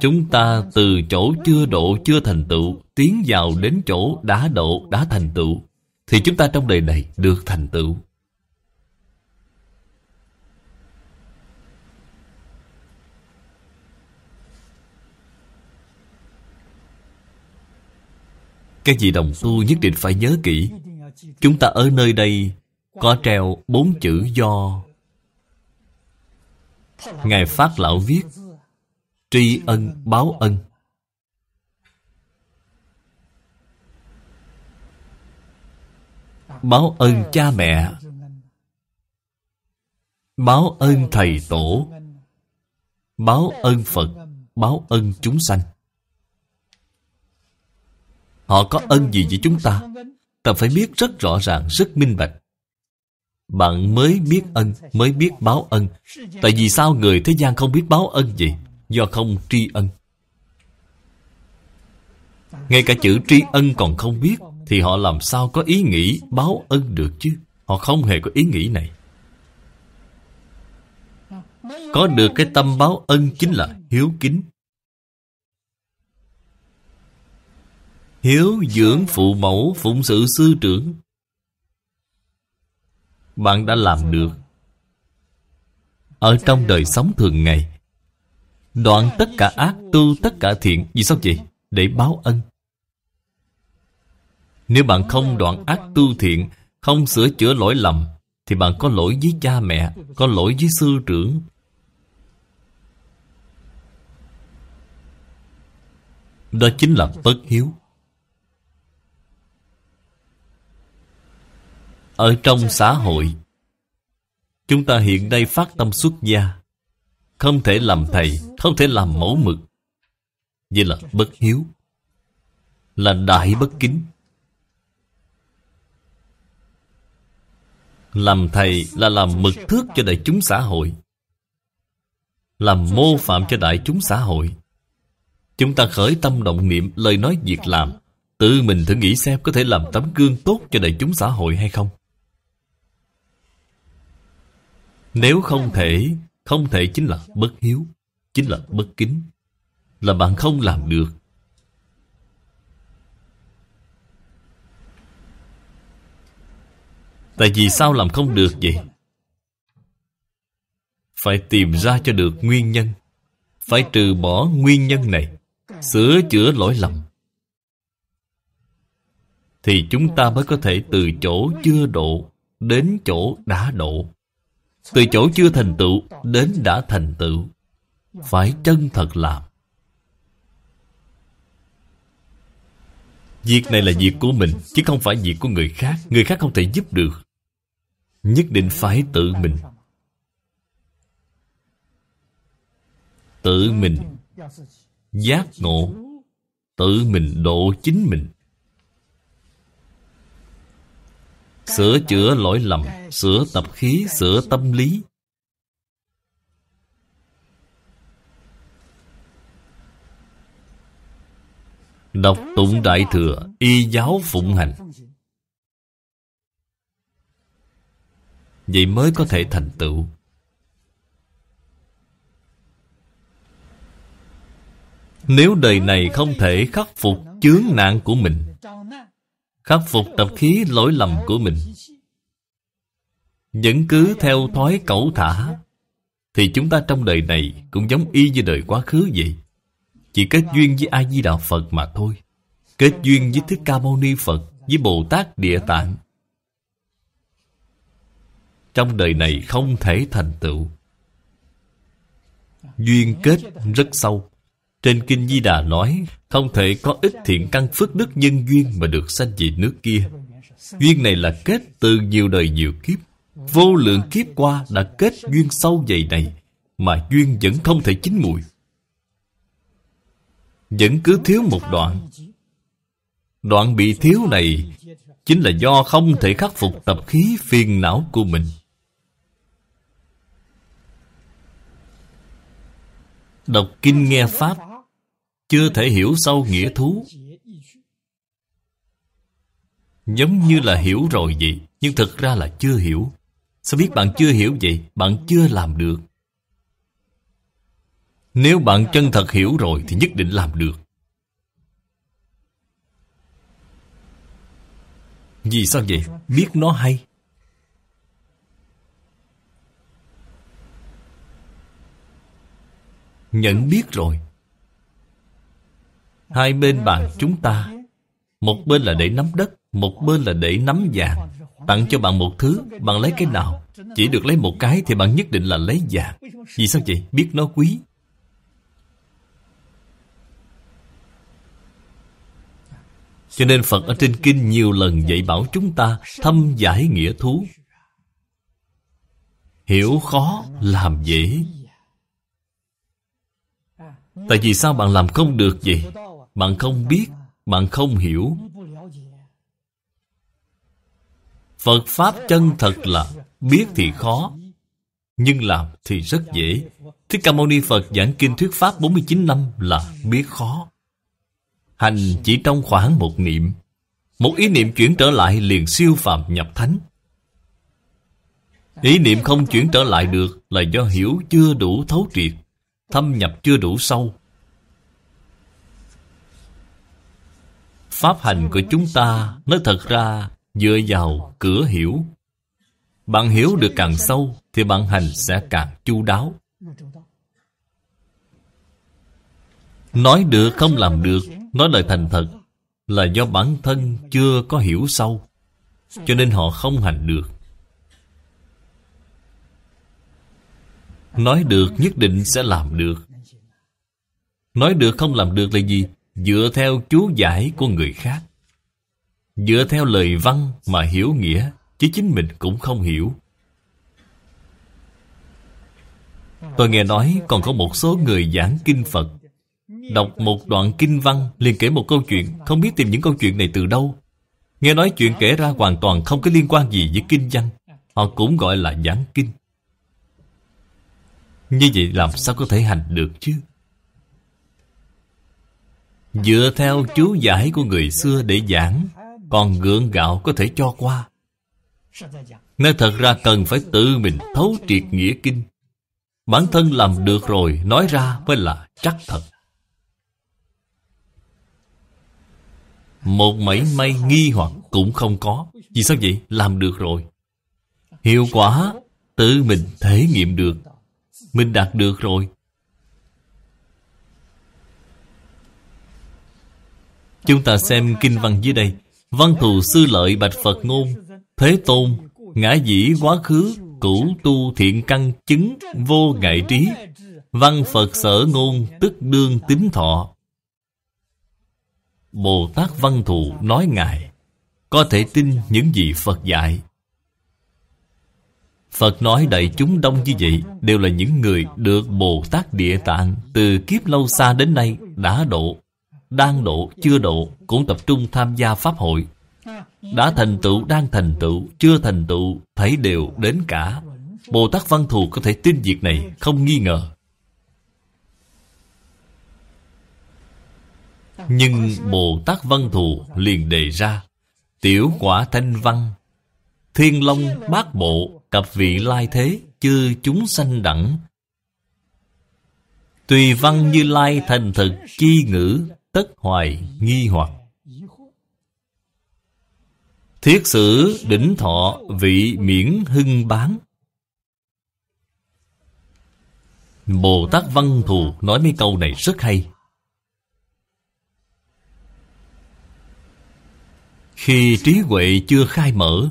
chúng ta từ chỗ chưa độ, chưa thành tựu, tiến vào đến chỗ đã độ, đã thành tựu, thì chúng ta trong đời này được thành tựu. Các vị đồng tu nhất định phải nhớ kỹ. Chúng ta ở nơi đây Có treo bốn chữ do. Ngài Phát Lão viết Tri ân báo ân. Báo ơn cha mẹ. Báo ơn thầy tổ. Báo ơn Phật. Báo ơn chúng sanh. Họ có ân gì với chúng ta? Ta phải biết rất rõ ràng, rất minh bạch. Bạn mới biết ân, mới biết báo ân. Tại vì sao người thế gian không biết báo ân gì? Do không tri ân. Ngay cả chữ tri ân còn không biết Thì họ làm sao có ý nghĩ báo ân được chứ? Họ không hề có ý nghĩ này. Có được cái tâm báo ân chính là hiếu kính. Hiếu dưỡng phụ mẫu, phụng sự sư trưởng. Bạn đã làm được. Ở trong đời sống thường ngày Đoạn tất cả ác, tu tất cả thiện. Vì sao vậy? Để báo ân. Nếu bạn không đoạn ác tu thiện, Không sửa chữa lỗi lầm, Thì bạn có lỗi với cha mẹ, Có lỗi với sư trưởng. Đó chính là bất hiếu. Ở trong xã hội, Chúng ta hiện nay phát tâm xuất gia, Không thể làm thầy. Không thể làm mẫu mực. Vậy là bất hiếu. Là đại bất kính. Làm thầy là làm mực thước cho đại chúng xã hội. Làm mô phạm cho đại chúng xã hội. Chúng ta khởi tâm động niệm Lời nói việc làm. Tự mình thử nghĩ xem có thể làm tấm gương tốt cho đại chúng xã hội hay không. Nếu không thể Không thể chính là bất hiếu. Chính là bất kính, Là bạn không làm được. Tại vì sao làm không được vậy? Phải tìm ra cho được nguyên nhân, Phải trừ bỏ nguyên nhân này, Sửa chữa lỗi lầm. Thì chúng ta mới có thể từ chỗ chưa độ Đến chỗ đã độ. Từ chỗ chưa thành tựu đến đã thành tựu. Phải chân thật làm. Việc này là việc của mình, Chứ không phải việc của người khác. Người khác không thể giúp được. Nhất định phải tự mình. Tự mình Giác ngộ. Tự mình độ chính mình. Sửa chữa lỗi lầm, Sửa tập khí, Sửa tâm lý. Đọc tụng Đại Thừa, Y giáo phụng hành. Vậy mới có thể thành tựu. Nếu đời này không thể khắc phục chướng nạn của mình, khắc phục tập khí lỗi lầm của mình, vẫn cứ theo thói cẩu thả, Thì chúng ta trong đời này Cũng giống y như đời quá khứ vậy. Chỉ kết duyên với A-di-đà Phật mà thôi. Kết duyên với Thích Ca Mâu Ni Phật, Với Bồ Tát Địa Tạng. Trong đời này không thể thành tựu. Duyên kết rất sâu. Trên Kinh Di Đà nói, Không thể có ít thiện căn phước đức nhân duyên Mà được sanh về nước kia. Duyên này là kết từ nhiều đời nhiều kiếp. Vô lượng kiếp qua đã kết duyên sâu dày này, Mà duyên vẫn không thể chín mùi. Vẫn cứ thiếu một đoạn. Đoạn bị thiếu này Chính là do không thể khắc phục tập khí phiền não của mình. Đọc kinh nghe Pháp, Chưa thể hiểu sâu nghĩa thú. Giống như là hiểu rồi vậy, Nhưng thực ra là chưa hiểu. Sao biết bạn chưa hiểu vậy? Bạn chưa làm được. Nếu bạn chân thật hiểu rồi Thì nhất định làm được. Vì sao vậy? Biết nó hay. Nhận biết rồi. Hai bên bàn chúng ta. Một bên là để nắm đất, Một bên là để nắm vàng. Tặng cho bạn một thứ, Bạn lấy cái nào? Chỉ được lấy một cái Thì bạn nhất định là lấy vàng. Vì sao vậy? Biết nó quý. Cho nên Phật ở trên kinh nhiều lần dạy bảo chúng ta thâm giải nghĩa thú. Hiểu khó, làm dễ. Tại vì sao bạn làm không được vậy? Bạn không biết, bạn không hiểu. Phật Pháp chân thật là biết thì khó, nhưng làm thì rất dễ. Thích Ca Mâu Ni Phật giảng kinh thuyết Pháp 49 năm là biết khó. Hành chỉ trong khoảng một niệm. Một ý niệm chuyển trở lại liền siêu phàm nhập thánh. Ý niệm không chuyển trở lại được Là do hiểu chưa đủ thấu triệt, Thâm nhập chưa đủ sâu. Pháp hành của chúng ta Nói thật ra Dựa vào cửa hiểu. Bạn hiểu được càng sâu Thì bạn hành sẽ càng chu đáo. Nói được không làm được Nói lời thành thật Là do bản thân chưa có hiểu sâu, Cho nên họ không hành được. Nói được nhất định sẽ làm được. Nói được không làm được là gì? Dựa theo chú giải của người khác. Dựa theo lời văn mà hiểu nghĩa, Chứ chính mình cũng không hiểu. Tôi nghe nói còn có một số người giảng kinh Phật Đọc một đoạn kinh văn liền kể một câu chuyện, Không biết tìm những câu chuyện này từ đâu. Nghe nói chuyện kể ra hoàn toàn không có liên quan gì với kinh văn, Họ cũng gọi là giảng kinh. Như vậy làm sao có thể hành được chứ? Dựa theo chú giải của người xưa để giảng, Còn gượng gạo có thể cho qua. Nên thật ra cần phải tự mình thấu triệt nghĩa kinh. Bản thân làm được rồi, Nói ra mới là chắc thật. Một mảy may nghi hoặc cũng không có. Vì sao vậy? Làm được rồi. Hiệu quả tự mình thể nghiệm được. Mình đạt được rồi. Chúng ta xem kinh văn dưới đây. Văn thù sư lợi bạch Phật ngôn, Thế tôn, Ngã dĩ quá khứ, Cửu tu thiện căn, chứng Vô ngại trí. Văn Phật sở ngôn, Tức đương tính thọ. Bồ Tát Văn Thù nói Ngài Có thể tin những gì Phật dạy. Phật nói đại chúng đông như vậy Đều là những người được Bồ Tát Địa Tạng Từ kiếp lâu xa đến nay đã độ Đang độ, chưa độ Cũng tập trung tham gia Pháp hội. Đã thành tựu, đang thành tựu Chưa thành tựu, thấy đều đến cả. Bồ Tát Văn Thù có thể tin việc này Không nghi ngờ. Nhưng Bồ Tát Văn Thù liền đề ra, Tiểu quả thanh văn, Thiên Long bát bộ cặp vị lai thế, Chư chúng sanh đẳng. Tùy văn như lai thành thực, Chi ngữ, tất hoài, nghi hoặc. Thiết sử đỉnh thọ, vị miễn hưng bán. Bồ Tát Văn Thù nói mấy câu này rất hay. Khi trí huệ chưa khai mở.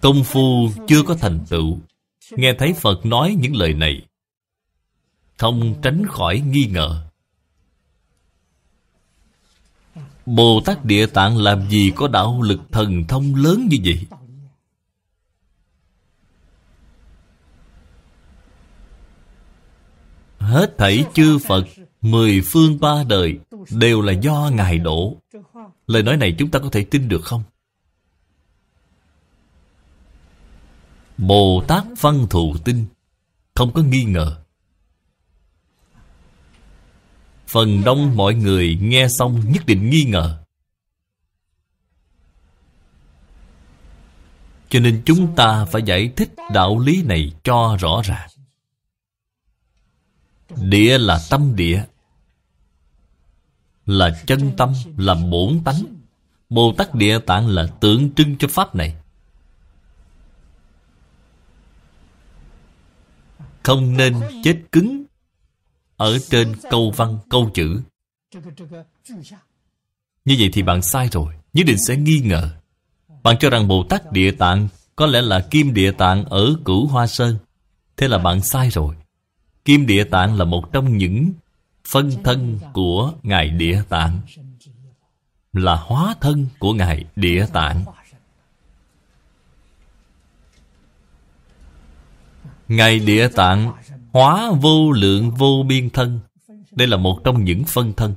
Công phu chưa có thành tựu. Nghe thấy Phật nói những lời này, Không tránh khỏi nghi ngờ. Bồ Tát Địa Tạng làm gì có đạo lực thần thông lớn như vậy? Hết thảy chư Phật, Mười phương ba đời Đều là do Ngài đổ. Lời nói này chúng ta có thể tin được không? Bồ Tát Văn Thù tin, Không có nghi ngờ. Phần đông mọi người nghe xong nhất định nghi ngờ. Cho nên chúng ta phải giải thích đạo lý này cho rõ ràng. Địa là tâm địa. Là chân tâm, là bổn tánh. Bồ Tát Địa Tạng là tượng trưng cho Pháp này. Không nên chết cứng Ở trên câu văn, câu chữ. Như vậy thì bạn sai rồi Nhất định sẽ nghi ngờ. Bạn cho rằng Bồ Tát Địa Tạng Có lẽ là Kim Địa Tạng ở Cửu Hoa Sơn. Thế là bạn sai rồi. Kim Địa Tạng là một trong những phân thân của Ngài Địa Tạng. Là hóa thân của Ngài Địa Tạng. Ngài Địa Tạng hóa vô lượng vô biên thân. Đây là một trong những phân thân.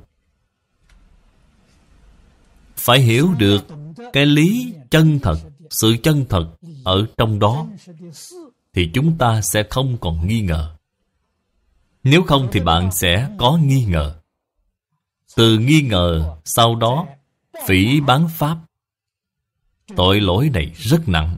Phải hiểu được cái lý chân thật, Sự chân thật ở trong đó, Thì chúng ta sẽ không còn nghi ngờ. Nếu không thì bạn sẽ có nghi ngờ. Từ nghi ngờ sau đó, Phỉ bán pháp. Tội lỗi này rất nặng.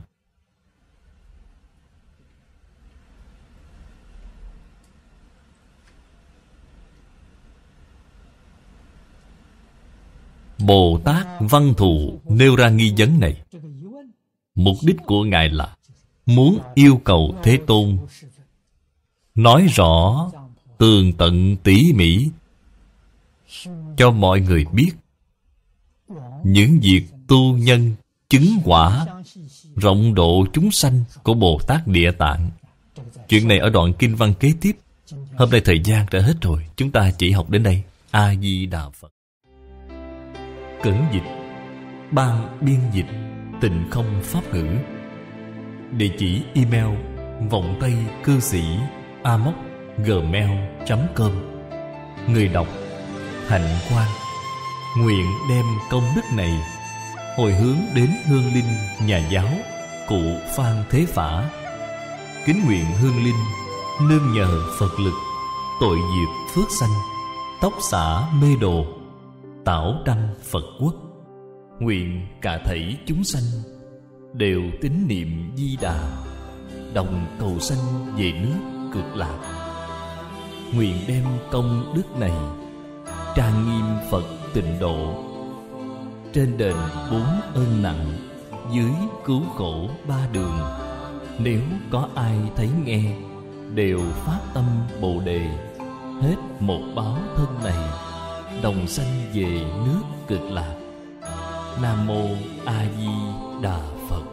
Bồ Tát Văn Thù nêu ra nghi vấn này. Mục đích của Ngài là Muốn yêu cầu Thế Tôn Nói rõ Tường tận tỉ mỉ. Cho mọi người biết, Những việc tu nhân Chứng quả Rộng độ chúng sanh Của Bồ Tát Địa Tạng. Chuyện này ở đoạn kinh văn kế tiếp. Hôm nay thời gian đã hết rồi, Chúng ta chỉ học đến đây. A-di-đà Phật. Cẩn dịch. Ban biên dịch. Tịnh không pháp ngữ. Địa chỉ email Vọng Tây cư sĩ Amoc gmail.com Người đọc, Hạnh Quang, Nguyện đem công đức này Hồi hướng đến hương linh nhà giáo, Cụ Phan Thế Phả. Kính nguyện hương linh Nương nhờ Phật lực Tội diệt phước sanh, Tóc xả mê đồ, tảo đăng Phật quốc. Nguyện cả thảy chúng sanh Đều tín niệm di đà, Đồng cầu sanh về nước cực lạc. Nguyện đem công đức này Trang nghiêm Phật tịnh độ. Trên đền bốn ơn nặng, Dưới cứu khổ ba đường, Nếu có ai thấy nghe, Đều phát tâm Bồ Đề. Hết một báo thân này, đồng sanh về nước cực lạc. Nam mô a di đà phật.